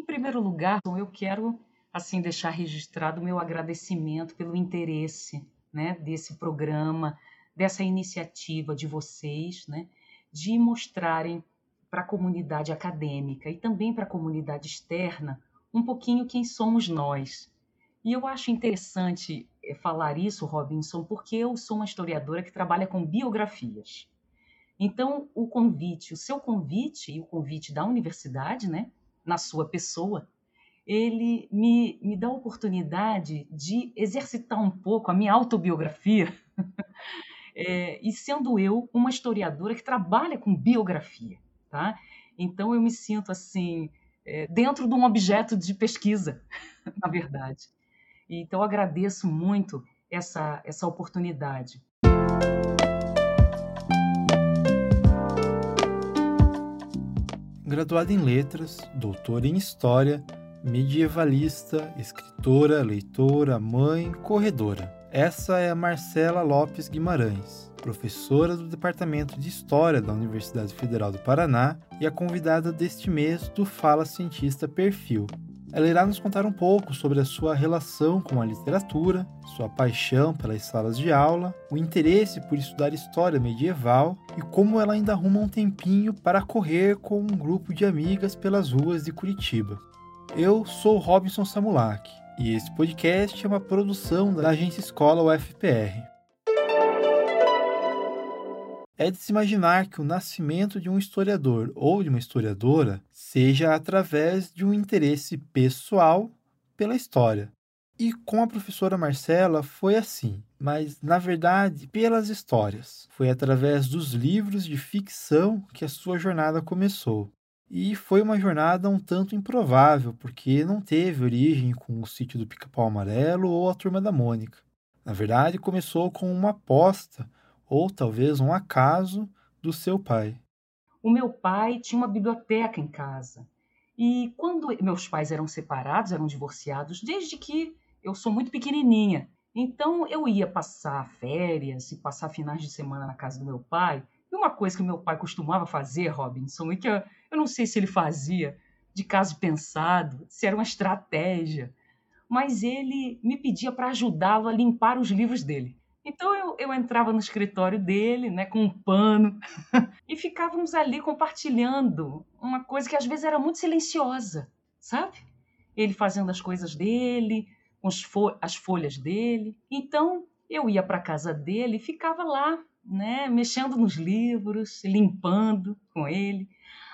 Em primeiro lugar, eu quero assim deixar registrado o meu agradecimento pelo interesse, né, desse programa, dessa iniciativa de vocês, né, de mostrarem para a comunidade acadêmica e também para a comunidade externa um pouquinho quem somos nós. E eu acho interessante eh, falar isso, Robinson, porque eu sou uma historiadora que trabalha com biografias. Então, o convite, o seu convite e o convite da universidade, né, na sua pessoa, ele me, me dá a oportunidade de exercitar um pouco a minha autobiografia, é, e sendo eu uma historiadora que trabalha com biografia, tá? Então, eu me sinto assim, é, dentro de um objeto de pesquisa, na verdade. Então, agradeço muito essa, essa oportunidade. Graduada em Letras, doutora em História, medievalista, escritora, leitora, mãe, corredora. Essa é a Marcela Lopes Guimarães, professora do Departamento de História da Universidade Federal do Paraná e a convidada deste mês do Fala Cientista Perfil. Ela irá nos contar um pouco sobre a sua relação com a literatura, sua paixão pelas salas de aula, o interesse por estudar história medieval e como ela ainda arruma um tempinho para correr com um grupo de amigas pelas ruas de Curitiba. Eu sou Robinson Samulak e esse podcast é uma produção da agência Escola UFPR. É de se imaginar que o nascimento de um historiador ou de uma historiadora seja através de um interesse pessoal pela história. E com a professora Marcela foi assim, mas na verdade pelas histórias. Foi através dos livros de ficção que a sua jornada começou. E foi uma jornada um tanto improvável, porque não teve origem com o sítio do Pica-Pau Amarelo ou a Turma da Mônica. Na verdade, começou com uma aposta ou talvez um acaso do seu pai. O meu pai tinha uma biblioteca em casa. E quando meus pais eram separados, eram divorciados, desde que eu sou muito pequenininha. Então eu ia passar férias e passar finais de semana na casa do meu pai. E uma coisa que meu pai costumava fazer, Robinson, e que eu, eu não sei se ele fazia de caso pensado, se era uma estratégia, mas ele me pedia para ajudá-lo a limpar os livros dele. Então eu, eu entrava no escritório dele, né, com um pano, e ficávamos ali compartilhando uma coisa que às vezes era muito silenciosa, sabe? Ele fazendo as coisas dele, com as folhas dele. Então eu ia para casa dele e ficava lá, né, mexendo nos livros, limpando com ele,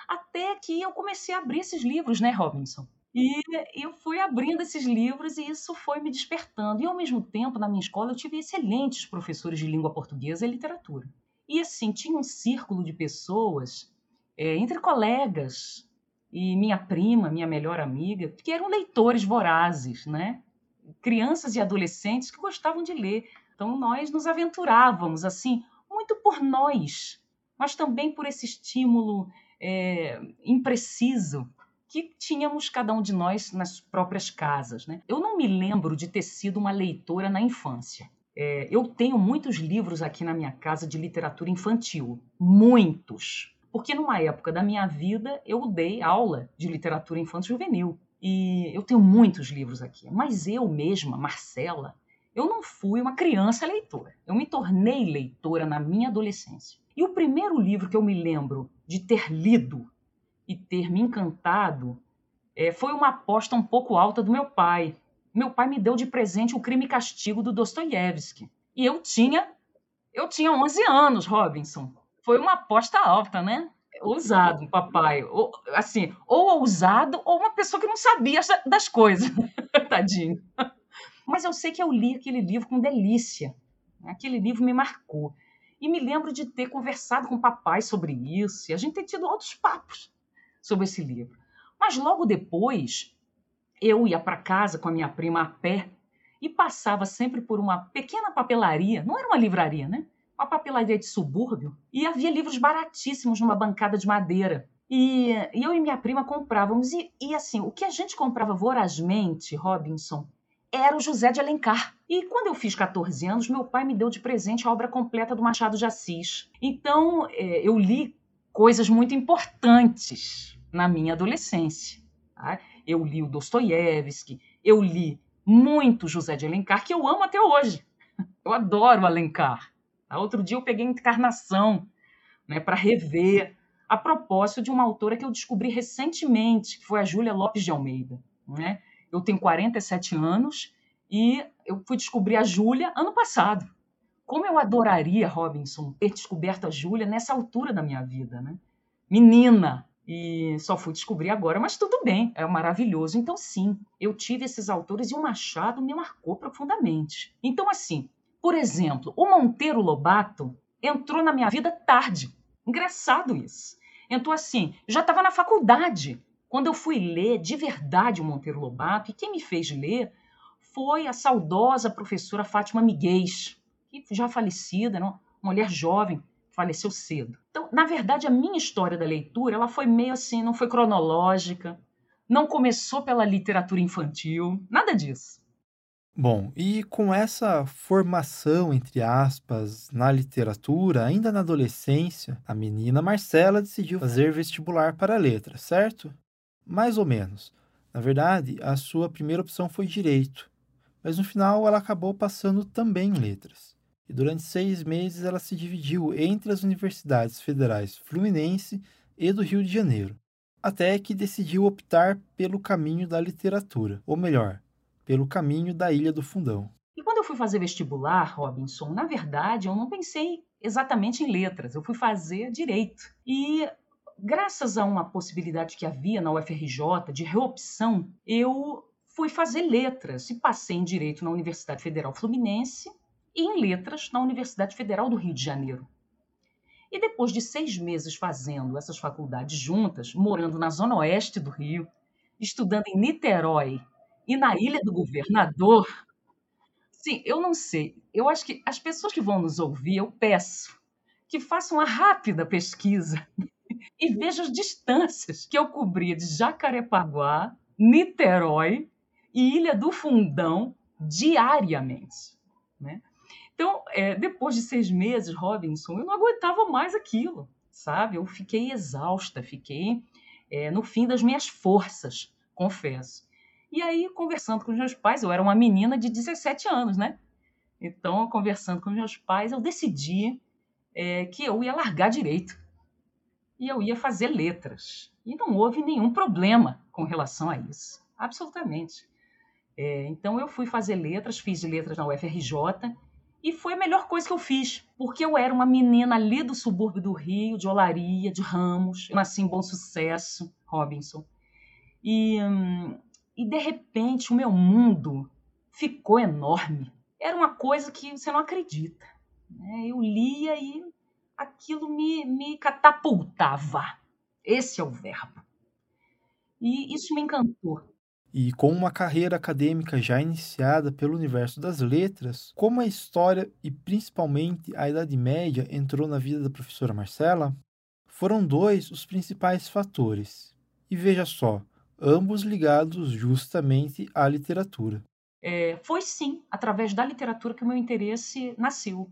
até que eu comecei a abrir esses livros, né, Robinson? E eu fui abrindo esses livros e isso foi me despertando. E ao mesmo tempo, na minha escola, eu tive excelentes professores de língua portuguesa e literatura. E assim, tinha um círculo de pessoas, é, entre colegas e minha prima, minha melhor amiga, que eram leitores vorazes, né? Crianças e adolescentes que gostavam de ler. Então nós nos aventurávamos, assim, muito por nós, mas também por esse estímulo é, impreciso que tínhamos cada um de nós nas próprias casas. Né? Eu não me lembro de ter sido uma leitora na infância. É, eu tenho muitos livros aqui na minha casa de literatura infantil, muitos. Porque numa época da minha vida eu dei aula de literatura infantil juvenil. E eu tenho muitos livros aqui. Mas eu mesma, Marcela, eu não fui uma criança leitora. Eu me tornei leitora na minha adolescência. E o primeiro livro que eu me lembro de ter lido e ter me encantado é, foi uma aposta um pouco alta do meu pai. Meu pai me deu de presente o Crime e Castigo do Dostoiévski. E eu tinha eu tinha 11 anos, Robinson. Foi uma aposta alta, né? Ousado, papai. Ou, assim, ou ousado ou uma pessoa que não sabia das coisas. Tadinho. Mas eu sei que eu li aquele livro com delícia. Aquele livro me marcou. E me lembro de ter conversado com o papai sobre isso, e a gente ter tido outros papos sobre esse livro. Mas logo depois, eu ia para casa com a minha prima a pé e passava sempre por uma pequena papelaria, não era uma livraria, né? Uma papelaria de subúrbio, e havia livros baratíssimos numa bancada de madeira. E, e eu e minha prima comprávamos, e, e assim, o que a gente comprava vorazmente, Robinson, era o José de Alencar. E quando eu fiz 14 anos, meu pai me deu de presente a obra completa do Machado de Assis. Então, é, eu li coisas muito importantes na minha adolescência. Tá? Eu li o Dostoiévski, eu li muito José de Alencar, que eu amo até hoje. Eu adoro Alencar. Outro dia eu peguei Encarnação né, para rever, a propósito de uma autora que eu descobri recentemente, que foi a Júlia Lopes de Almeida. Né? Eu tenho 47 anos e eu fui descobrir a Júlia ano passado. Como eu adoraria, Robinson, ter descoberto a Júlia nessa altura da minha vida, né? Menina, e só fui descobrir agora, mas tudo bem, é maravilhoso. Então, sim, eu tive esses autores e o Machado me marcou profundamente. Então, assim, por exemplo, o Monteiro Lobato entrou na minha vida tarde. Engraçado isso. Entrou assim, já estava na faculdade. Quando eu fui ler de verdade o Monteiro Lobato, e quem me fez ler foi a saudosa professora Fátima Miguel, que já falecida, não? mulher jovem, faleceu cedo. Então, na verdade, a minha história da leitura, ela foi meio assim, não foi cronológica, não começou pela literatura infantil, nada disso. Bom, e com essa formação, entre aspas, na literatura, ainda na adolescência, a menina Marcela decidiu fazer vestibular para letras, certo? Mais ou menos. Na verdade, a sua primeira opção foi direito, mas no final ela acabou passando também em letras. E durante seis meses ela se dividiu entre as universidades federais Fluminense e do Rio de Janeiro, até que decidiu optar pelo caminho da literatura, ou melhor, pelo caminho da Ilha do Fundão. E quando eu fui fazer vestibular, Robinson, na verdade eu não pensei exatamente em letras, eu fui fazer direito. E graças a uma possibilidade que havia na UFRJ de reopção, eu fui fazer letras e passei em direito na Universidade Federal Fluminense e em letras na Universidade Federal do Rio de Janeiro. E depois de seis meses fazendo essas faculdades juntas, morando na zona oeste do Rio, estudando em Niterói e na Ilha do Governador, sim, eu não sei. Eu acho que as pessoas que vão nos ouvir, eu peço que façam uma rápida pesquisa e vejam as distâncias que eu cobria de Jacarepaguá, Niterói e Ilha do Fundão diariamente. Né? Então, é, depois de seis meses, Robinson, eu não aguentava mais aquilo, sabe? Eu fiquei exausta, fiquei é, no fim das minhas forças, confesso. E aí, conversando com os meus pais, eu era uma menina de 17 anos, né? Então, conversando com meus pais, eu decidi é, que eu ia largar direito e eu ia fazer letras. E não houve nenhum problema com relação a isso, absolutamente. É, então, eu fui fazer letras, fiz letras na UFRJ e foi a melhor coisa que eu fiz, porque eu era uma menina ali do subúrbio do Rio, de Olaria, de Ramos. Eu nasci em Bom Sucesso, Robinson. E hum, e de repente o meu mundo ficou enorme. Era uma coisa que você não acredita. Né? Eu lia e aquilo me, me catapultava. Esse é o verbo. E isso me encantou. E com uma carreira acadêmica já iniciada pelo universo das letras, como a história e principalmente a Idade Média entrou na vida da professora Marcela, foram dois os principais fatores. E veja só, ambos ligados justamente à literatura. É, foi sim através da literatura que o meu interesse nasceu.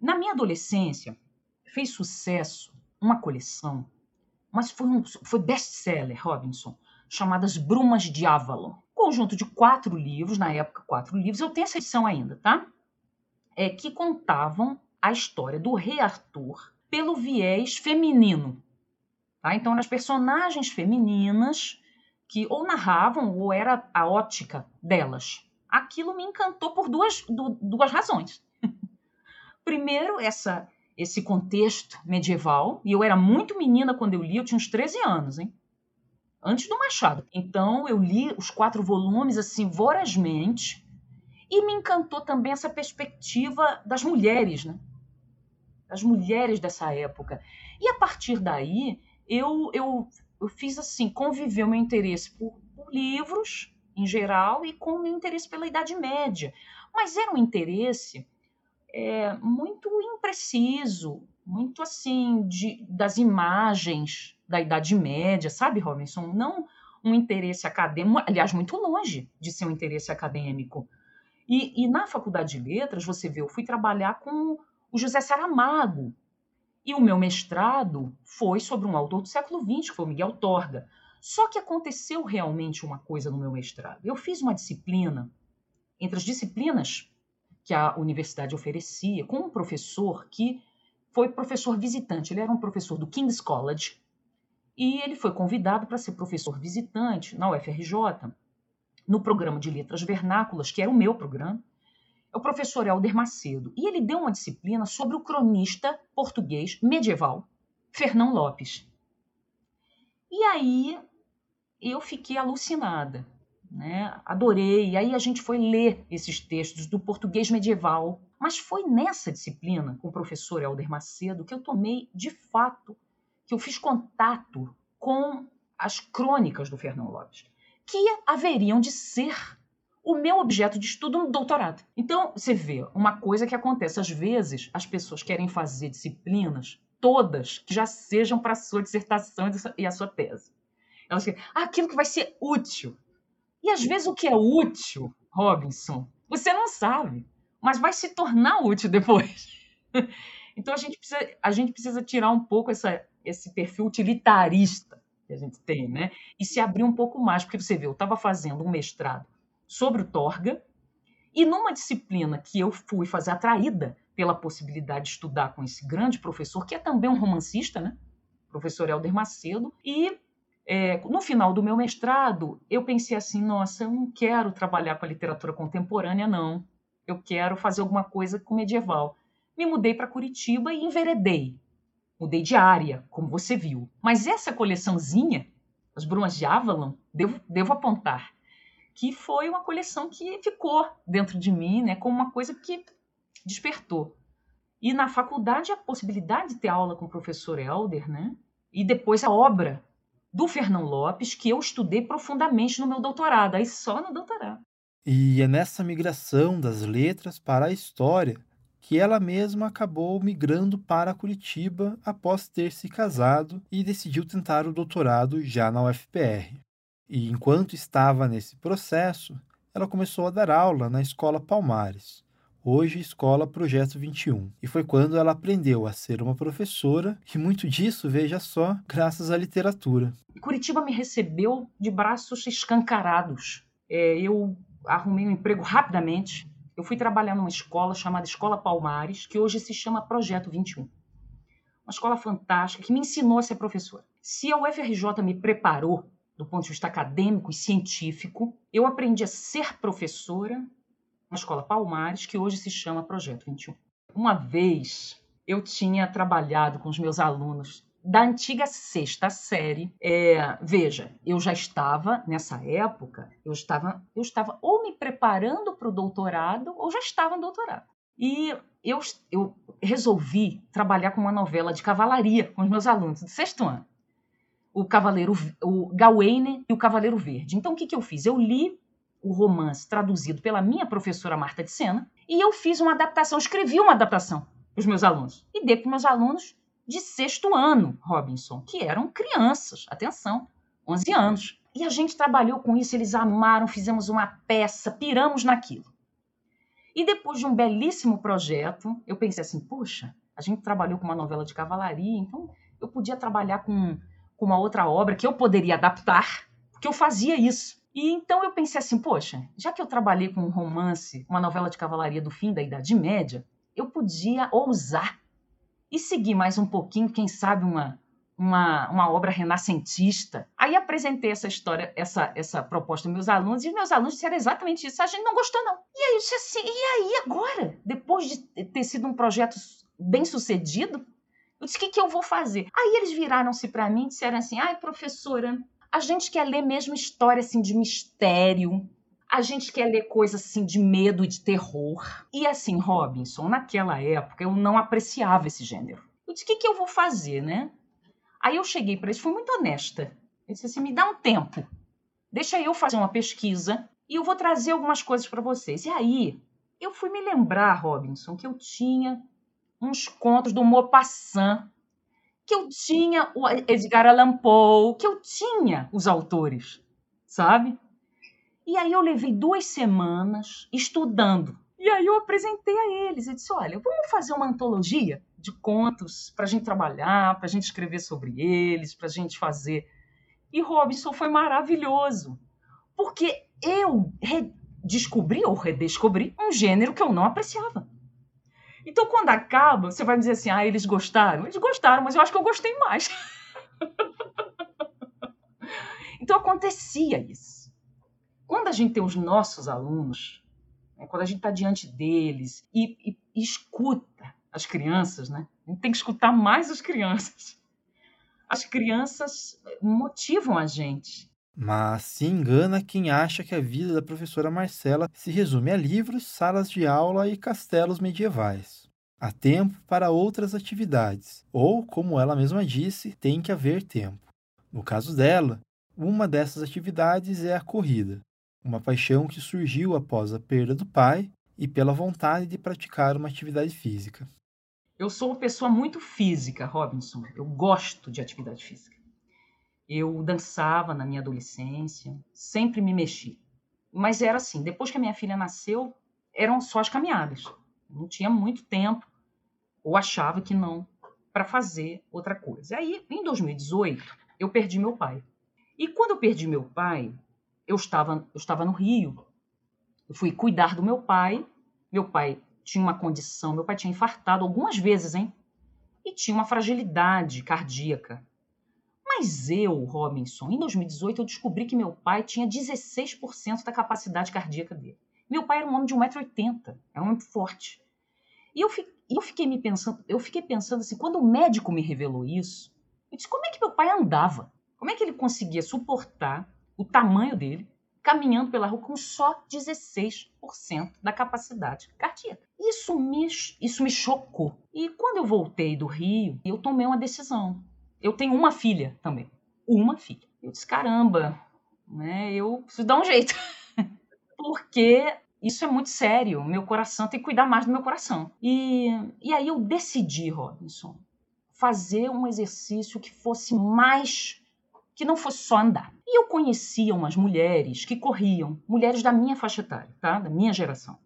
Na minha adolescência, fez sucesso uma coleção, mas foi, um, foi best-seller, Robinson, chamadas Brumas de Avalon. Conjunto de quatro livros, na época quatro livros, eu tenho essa edição ainda, tá? É, que contavam a história do rei Arthur pelo viés feminino. Tá? Então, as personagens femininas que ou narravam ou era a ótica delas. Aquilo me encantou por duas, duas razões. Primeiro, essa esse contexto medieval, e eu era muito menina quando eu li, eu tinha uns 13 anos, hein? Antes do Machado. Então eu li os quatro volumes assim vorazmente e me encantou também essa perspectiva das mulheres, né? Das mulheres dessa época. E a partir daí, eu, eu eu fiz assim, conviver o meu interesse por, por livros em geral e com o meu interesse pela Idade Média. Mas era um interesse é, muito impreciso, muito assim, de, das imagens da Idade Média, sabe, Robinson? Não um interesse acadêmico, aliás, muito longe de ser um interesse acadêmico. E, e na Faculdade de Letras, você vê, eu fui trabalhar com o José Saramago, e o meu mestrado foi sobre um autor do século XX, que foi o Miguel Torga. Só que aconteceu realmente uma coisa no meu mestrado. Eu fiz uma disciplina, entre as disciplinas que a universidade oferecia, com um professor que foi professor visitante. Ele era um professor do King's College e ele foi convidado para ser professor visitante na UFRJ, no programa de letras vernáculas, que era o meu programa. É o professor Helder Macedo. E ele deu uma disciplina sobre o cronista português medieval, Fernão Lopes. E aí eu fiquei alucinada, né? Adorei. E aí a gente foi ler esses textos do português medieval. Mas foi nessa disciplina com o professor Helder Macedo que eu tomei, de fato, que eu fiz contato com as crônicas do Fernão Lopes, que haveriam de ser o meu objeto de estudo no doutorado. Então, você vê uma coisa que acontece às vezes, as pessoas querem fazer disciplinas todas que já sejam para a sua dissertação e a sua tese. Elas querem ah, aquilo que vai ser útil. E às vezes o que é útil, Robinson, você não sabe, mas vai se tornar útil depois. Então a gente precisa, a gente precisa tirar um pouco essa, esse perfil utilitarista que a gente tem, né? E se abrir um pouco mais, porque você vê, eu estava fazendo um mestrado sobre o Torga, e numa disciplina que eu fui fazer atraída pela possibilidade de estudar com esse grande professor, que é também um romancista, né? Professor Helder Macedo, e é, no final do meu mestrado, eu pensei assim: nossa, eu não quero trabalhar com a literatura contemporânea, não. Eu quero fazer alguma coisa com medieval. Me mudei para Curitiba e enveredei. Mudei de área, como você viu. Mas essa coleçãozinha, As Brumas de Avalon, devo, devo apontar, que foi uma coleção que ficou dentro de mim, né, como uma coisa que despertou. E na faculdade a possibilidade de ter aula com o professor Helder, né? E depois a obra do Fernão Lopes, que eu estudei profundamente no meu doutorado, aí só no doutorado. E é nessa migração das letras para a história que ela mesma acabou migrando para Curitiba após ter se casado e decidiu tentar o doutorado já na UFPR. E enquanto estava nesse processo, ela começou a dar aula na Escola Palmares, hoje Escola Projeto 21. E foi quando ela aprendeu a ser uma professora, e muito disso, veja só, graças à literatura. Curitiba me recebeu de braços escancarados. É, eu arrumei um emprego rapidamente. Eu fui trabalhar numa escola chamada Escola Palmares, que hoje se chama Projeto 21. Uma escola fantástica que me ensinou a ser professora. Se a UFRJ me preparou do ponto de vista acadêmico e científico, eu aprendi a ser professora na Escola Palmares, que hoje se chama Projeto 21. Uma vez eu tinha trabalhado com os meus alunos da antiga sexta série. É, veja, eu já estava nessa época, eu estava, eu estava ou me preparando para o doutorado ou já estava no doutorado. E eu, eu resolvi trabalhar com uma novela de cavalaria com os meus alunos do sexto ano. O Cavaleiro, o Gawain e o Cavaleiro Verde. Então o que, que eu fiz? Eu li o romance traduzido pela minha professora Marta de Sena, e eu fiz uma adaptação, escrevi uma adaptação para os meus alunos. E dei para os meus alunos de sexto ano, Robinson, que eram crianças, atenção, 11 anos. E a gente trabalhou com isso, eles amaram, fizemos uma peça, piramos naquilo. E depois de um belíssimo projeto, eu pensei assim, puxa, a gente trabalhou com uma novela de cavalaria, então eu podia trabalhar com, com uma outra obra que eu poderia adaptar, porque eu fazia isso. E então eu pensei assim, poxa, já que eu trabalhei com um romance, uma novela de cavalaria do fim da Idade Média, eu podia ousar e seguir mais um pouquinho, quem sabe uma uma, uma obra renascentista. Aí apresentei essa história, essa, essa proposta aos meus alunos, e meus alunos disseram exatamente isso. A gente não gostou, não. E aí eu disse assim, e aí agora? Depois de ter sido um projeto bem sucedido, eu disse, o que, que eu vou fazer? Aí eles viraram-se para mim e disseram assim, ai, professora, a gente quer ler mesmo história assim de mistério. A gente quer ler coisas assim de medo e de terror. E assim, Robinson, naquela época eu não apreciava esse gênero. Eu disse: o que, que eu vou fazer, né? Aí eu cheguei para eles, fui muito honesta. Eu disse assim: me dá um tempo. Deixa eu fazer uma pesquisa e eu vou trazer algumas coisas para vocês. E aí, eu fui me lembrar, Robinson, que eu tinha uns contos do Maupassant que eu tinha o Edgar Allan Poe, que eu tinha os autores, sabe? E aí eu levei duas semanas estudando. E aí eu apresentei a eles. Eu disse: olha, vamos fazer uma antologia de contos para a gente trabalhar, para a gente escrever sobre eles, para a gente fazer. E Robinson foi maravilhoso, porque eu descobri ou redescobri um gênero que eu não apreciava. Então, quando acaba, você vai dizer assim: ah, eles gostaram? Eles gostaram, mas eu acho que eu gostei mais. então, acontecia isso. Quando a gente tem os nossos alunos, né, quando a gente está diante deles e, e, e escuta as crianças, né? A gente tem que escutar mais as crianças. As crianças motivam a gente. Mas se engana quem acha que a vida da professora Marcela se resume a livros, salas de aula e castelos medievais. Há tempo para outras atividades, ou, como ela mesma disse, tem que haver tempo. No caso dela, uma dessas atividades é a corrida, uma paixão que surgiu após a perda do pai e pela vontade de praticar uma atividade física. Eu sou uma pessoa muito física, Robinson. Eu gosto de atividade física. Eu dançava na minha adolescência, sempre me mexi. Mas era assim, depois que a minha filha nasceu, eram só as caminhadas. Não tinha muito tempo, ou achava que não, para fazer outra coisa. Aí, em 2018, eu perdi meu pai. E quando eu perdi meu pai, eu estava, eu estava no Rio. Eu fui cuidar do meu pai. Meu pai tinha uma condição, meu pai tinha infartado algumas vezes, hein? E tinha uma fragilidade cardíaca. Mas eu, Robinson, em 2018 eu descobri que meu pai tinha 16% da capacidade cardíaca dele. Meu pai era um homem de 1,80m, era um homem forte. E eu, eu fiquei me pensando, eu fiquei pensando assim, quando o médico me revelou isso, eu disse, como é que meu pai andava? Como é que ele conseguia suportar o tamanho dele caminhando pela rua com só 16% da capacidade cardíaca? Isso me, isso me chocou. E quando eu voltei do Rio, eu tomei uma decisão eu tenho uma filha também. Uma filha. Eu disse, caramba, né? Eu preciso dar um jeito. Porque isso é muito sério. Meu coração tem que cuidar mais do meu coração. E, e aí eu decidi, Robinson, fazer um exercício que fosse mais. Que não fosse só andar. E eu conhecia umas mulheres que corriam, mulheres da minha faixa etária, tá? Da minha geração.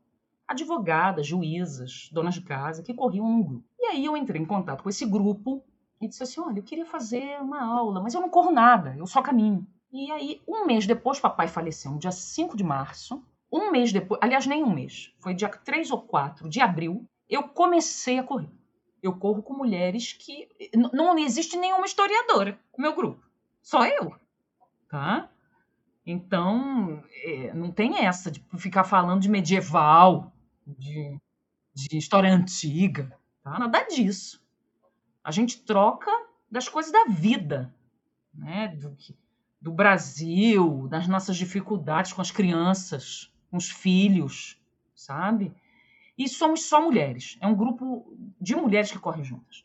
Advogadas, juízas, donas de casa, que corriam num grupo. E aí eu entrei em contato com esse grupo e disse assim: Olha, eu queria fazer uma aula, mas eu não corro nada, eu só caminho. E aí, um mês depois, papai faleceu, no dia 5 de março. Um mês depois, aliás, nem um mês, foi dia 3 ou 4 de abril, eu comecei a correr. Eu corro com mulheres que. Não existe nenhuma historiadora no meu grupo, só eu. Tá? Então, é, não tem essa de ficar falando de medieval, de, de história antiga, tá? Nada disso. A gente troca das coisas da vida, né? Do, do Brasil, das nossas dificuldades com as crianças, com os filhos, sabe? E somos só mulheres. É um grupo de mulheres que correm juntas.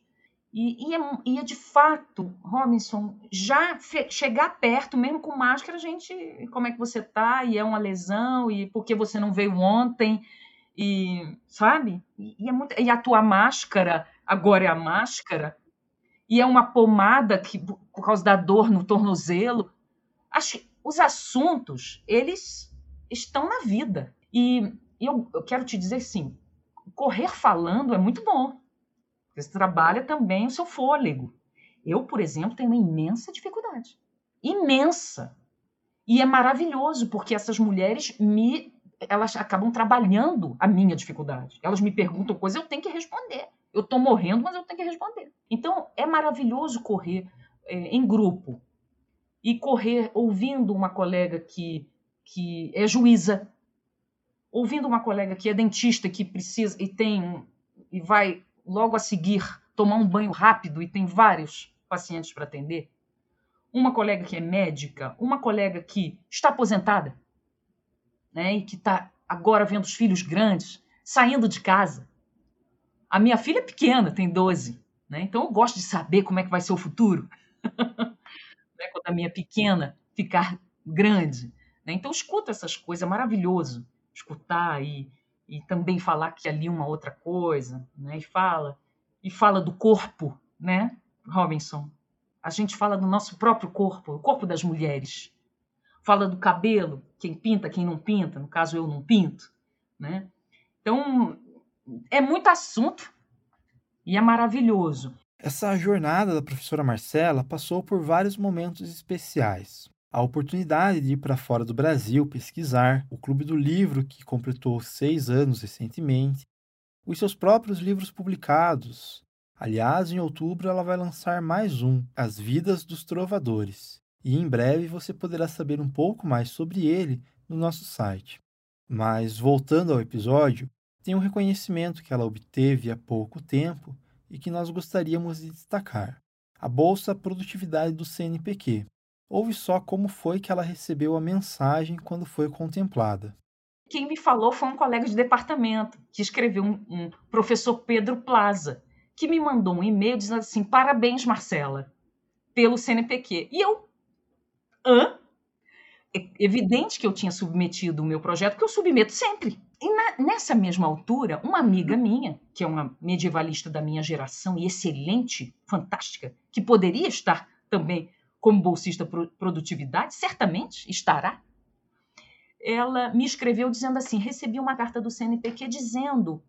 E, e, é, é, de fato, Robinson, já chegar perto, mesmo com máscara, a gente. Como é que você tá? E é uma lesão, e por que você não veio ontem? E sabe? E, e, é muito, e a tua máscara agora é a máscara, e é uma pomada que, por causa da dor no tornozelo. Acho os assuntos, eles estão na vida. E eu, eu quero te dizer sim, correr falando é muito bom. Você trabalha também o seu fôlego. Eu, por exemplo, tenho uma imensa dificuldade. Imensa. E é maravilhoso, porque essas mulheres me elas acabam trabalhando a minha dificuldade. Elas me perguntam coisas, eu tenho que responder. Eu estou morrendo, mas eu tenho que responder. Então, é maravilhoso correr é, em grupo e correr ouvindo uma colega que, que é juíza, ouvindo uma colega que é dentista que precisa e tem e vai logo a seguir tomar um banho rápido e tem vários pacientes para atender, uma colega que é médica, uma colega que está aposentada, né, e que está agora vendo os filhos grandes, saindo de casa. A minha filha é pequena, tem 12, né, então eu gosto de saber como é que vai ser o futuro. né, quando a minha pequena ficar grande. Né? Então escuta essas coisas, é maravilhoso escutar e, e também falar que ali uma outra coisa, né? E fala e fala do corpo, né, Robinson? A gente fala do nosso próprio corpo, o corpo das mulheres fala do cabelo, quem pinta, quem não pinta, no caso eu não pinto, né? Então, é muito assunto e é maravilhoso. Essa jornada da professora Marcela passou por vários momentos especiais. A oportunidade de ir para fora do Brasil pesquisar, o Clube do Livro, que completou seis anos recentemente, os seus próprios livros publicados. Aliás, em outubro ela vai lançar mais um, As Vidas dos Trovadores, e em breve você poderá saber um pouco mais sobre ele no nosso site. Mas, voltando ao episódio, tem um reconhecimento que ela obteve há pouco tempo e que nós gostaríamos de destacar: a Bolsa Produtividade do CNPq. Ouve só como foi que ela recebeu a mensagem quando foi contemplada. Quem me falou foi um colega de departamento, que escreveu um, um professor Pedro Plaza, que me mandou um e-mail dizendo assim: parabéns, Marcela, pelo CNPq. E eu. Hã? É evidente que eu tinha submetido o meu projeto, porque eu submeto sempre. E na, nessa mesma altura, uma amiga minha, que é uma medievalista da minha geração e excelente, fantástica, que poderia estar também como bolsista pro, produtividade, certamente estará, ela me escreveu dizendo assim: recebi uma carta do CNPq dizendo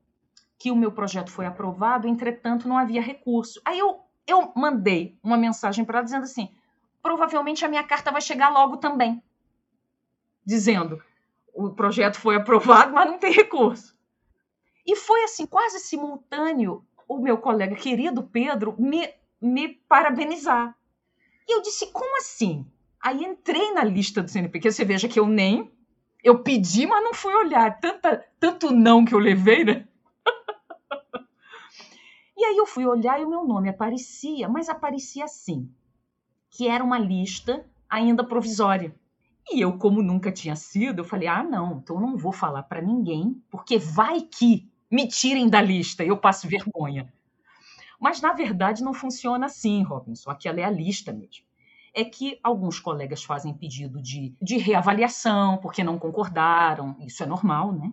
que o meu projeto foi aprovado, entretanto não havia recurso. Aí eu, eu mandei uma mensagem para ela dizendo assim: provavelmente a minha carta vai chegar logo também. Dizendo: o projeto foi aprovado, mas não tem recurso. E foi assim, quase simultâneo, o meu colega querido Pedro me, me parabenizar. E eu disse, como assim? Aí entrei na lista do CNPq, você veja que eu nem, eu pedi, mas não fui olhar, Tanta, tanto não que eu levei, né? e aí eu fui olhar e o meu nome aparecia, mas aparecia assim, que era uma lista ainda provisória. E eu, como nunca tinha sido, eu falei: ah, não, então não vou falar para ninguém, porque vai que me tirem da lista e eu passo vergonha. Mas, na verdade, não funciona assim, Robinson. Aquela é a lista mesmo. É que alguns colegas fazem pedido de, de reavaliação, porque não concordaram. Isso é normal, né?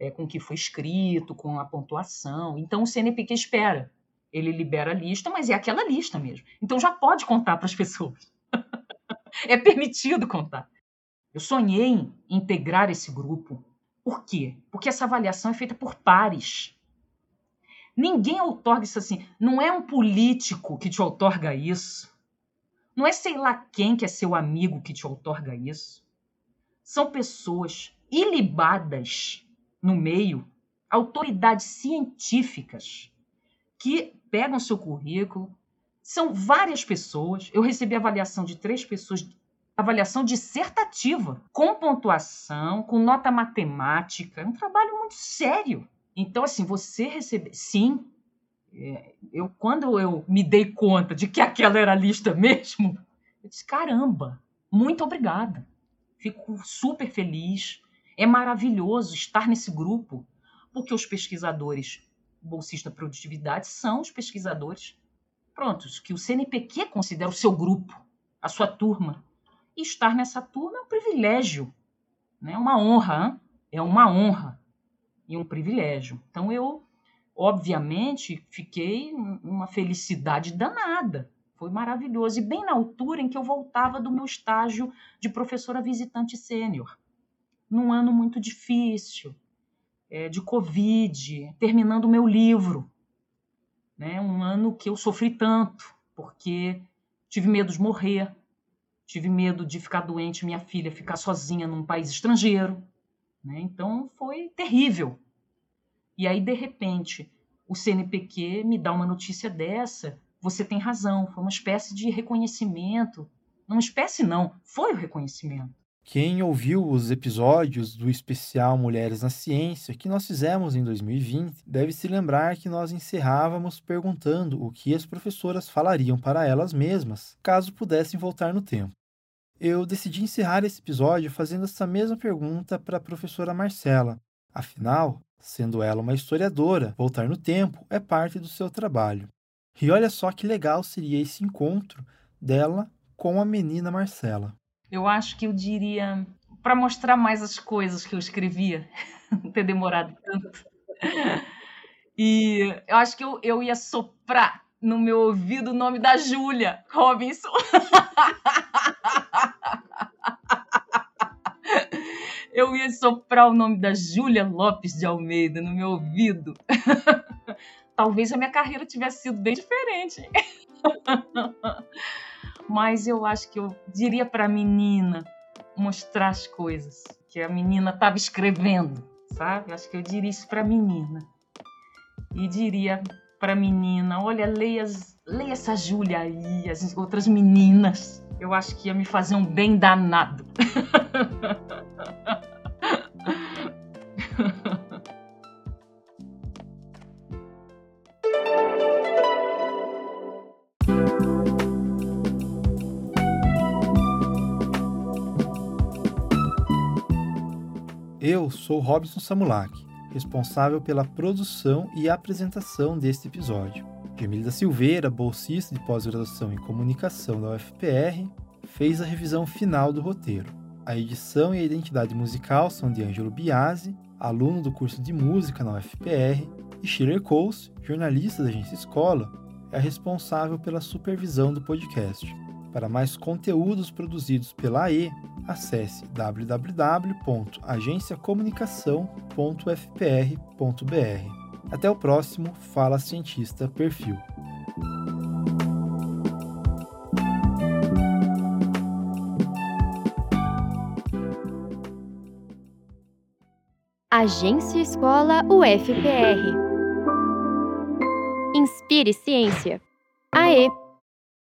É, com o que foi escrito, com a pontuação. Então, o CNPq espera. Ele libera a lista, mas é aquela lista mesmo. Então, já pode contar para as pessoas é permitido contar. Eu sonhei em integrar esse grupo. Por quê? Porque essa avaliação é feita por pares. Ninguém outorga isso assim. Não é um político que te outorga isso. Não é sei lá quem que é seu amigo que te outorga isso. São pessoas ilibadas no meio, autoridades científicas, que pegam seu currículo, são várias pessoas. Eu recebi avaliação de três pessoas, avaliação dissertativa, com pontuação, com nota matemática. É um trabalho muito sério. Então, assim, você receber. Sim, é, eu quando eu me dei conta de que aquela era a lista mesmo, eu disse: caramba, muito obrigada. Fico super feliz. É maravilhoso estar nesse grupo, porque os pesquisadores bolsista produtividade são os pesquisadores prontos, que o CNPq considera o seu grupo, a sua turma. E estar nessa turma é um privilégio, né? uma honra, hein? é uma honra e um privilégio. Então eu, obviamente, fiquei uma felicidade danada. Foi maravilhoso. E bem na altura em que eu voltava do meu estágio de professora visitante sênior, num ano muito difícil, é, de Covid, terminando o meu livro né? Um ano que eu sofri tanto, porque tive medo de morrer, tive medo de ficar doente, minha filha ficar sozinha num país estrangeiro, né? Então foi terrível. E aí de repente o CNPq me dá uma notícia dessa. Você tem razão, foi uma espécie de reconhecimento. Não, uma espécie não, foi o reconhecimento. Quem ouviu os episódios do especial Mulheres na Ciência que nós fizemos em 2020 deve se lembrar que nós encerrávamos perguntando o que as professoras falariam para elas mesmas caso pudessem voltar no tempo. Eu decidi encerrar esse episódio fazendo essa mesma pergunta para a professora Marcela. Afinal, sendo ela uma historiadora, voltar no tempo é parte do seu trabalho. E olha só que legal seria esse encontro dela com a menina Marcela. Eu acho que eu diria para mostrar mais as coisas que eu escrevia, não ter demorado tanto. E eu acho que eu, eu ia soprar no meu ouvido o nome da Júlia Robinson. Eu ia soprar o nome da Júlia Lopes de Almeida no meu ouvido. talvez a minha carreira tivesse sido bem diferente. Mas eu acho que eu diria para a menina mostrar as coisas que a menina estava escrevendo, sabe? Acho que eu diria isso para a menina. E diria para menina: olha, leia, leia essa Júlia aí, as outras meninas. Eu acho que ia me fazer um bem danado. Eu sou Robson Samulak, responsável pela produção e apresentação deste episódio. Jamília Silveira, bolsista de pós-graduação em comunicação da UFPR, fez a revisão final do roteiro. A edição e a identidade musical são de Ângelo Biasi, aluno do curso de música na UFPR, e Schiller Coles, jornalista da agência Escola, é responsável pela supervisão do podcast. Para mais conteúdos produzidos pela AE, acesse www.agenciacomunicação.fpr.br. Até o próximo Fala Cientista Perfil. Agência Escola UFPR. Inspire Ciência. AE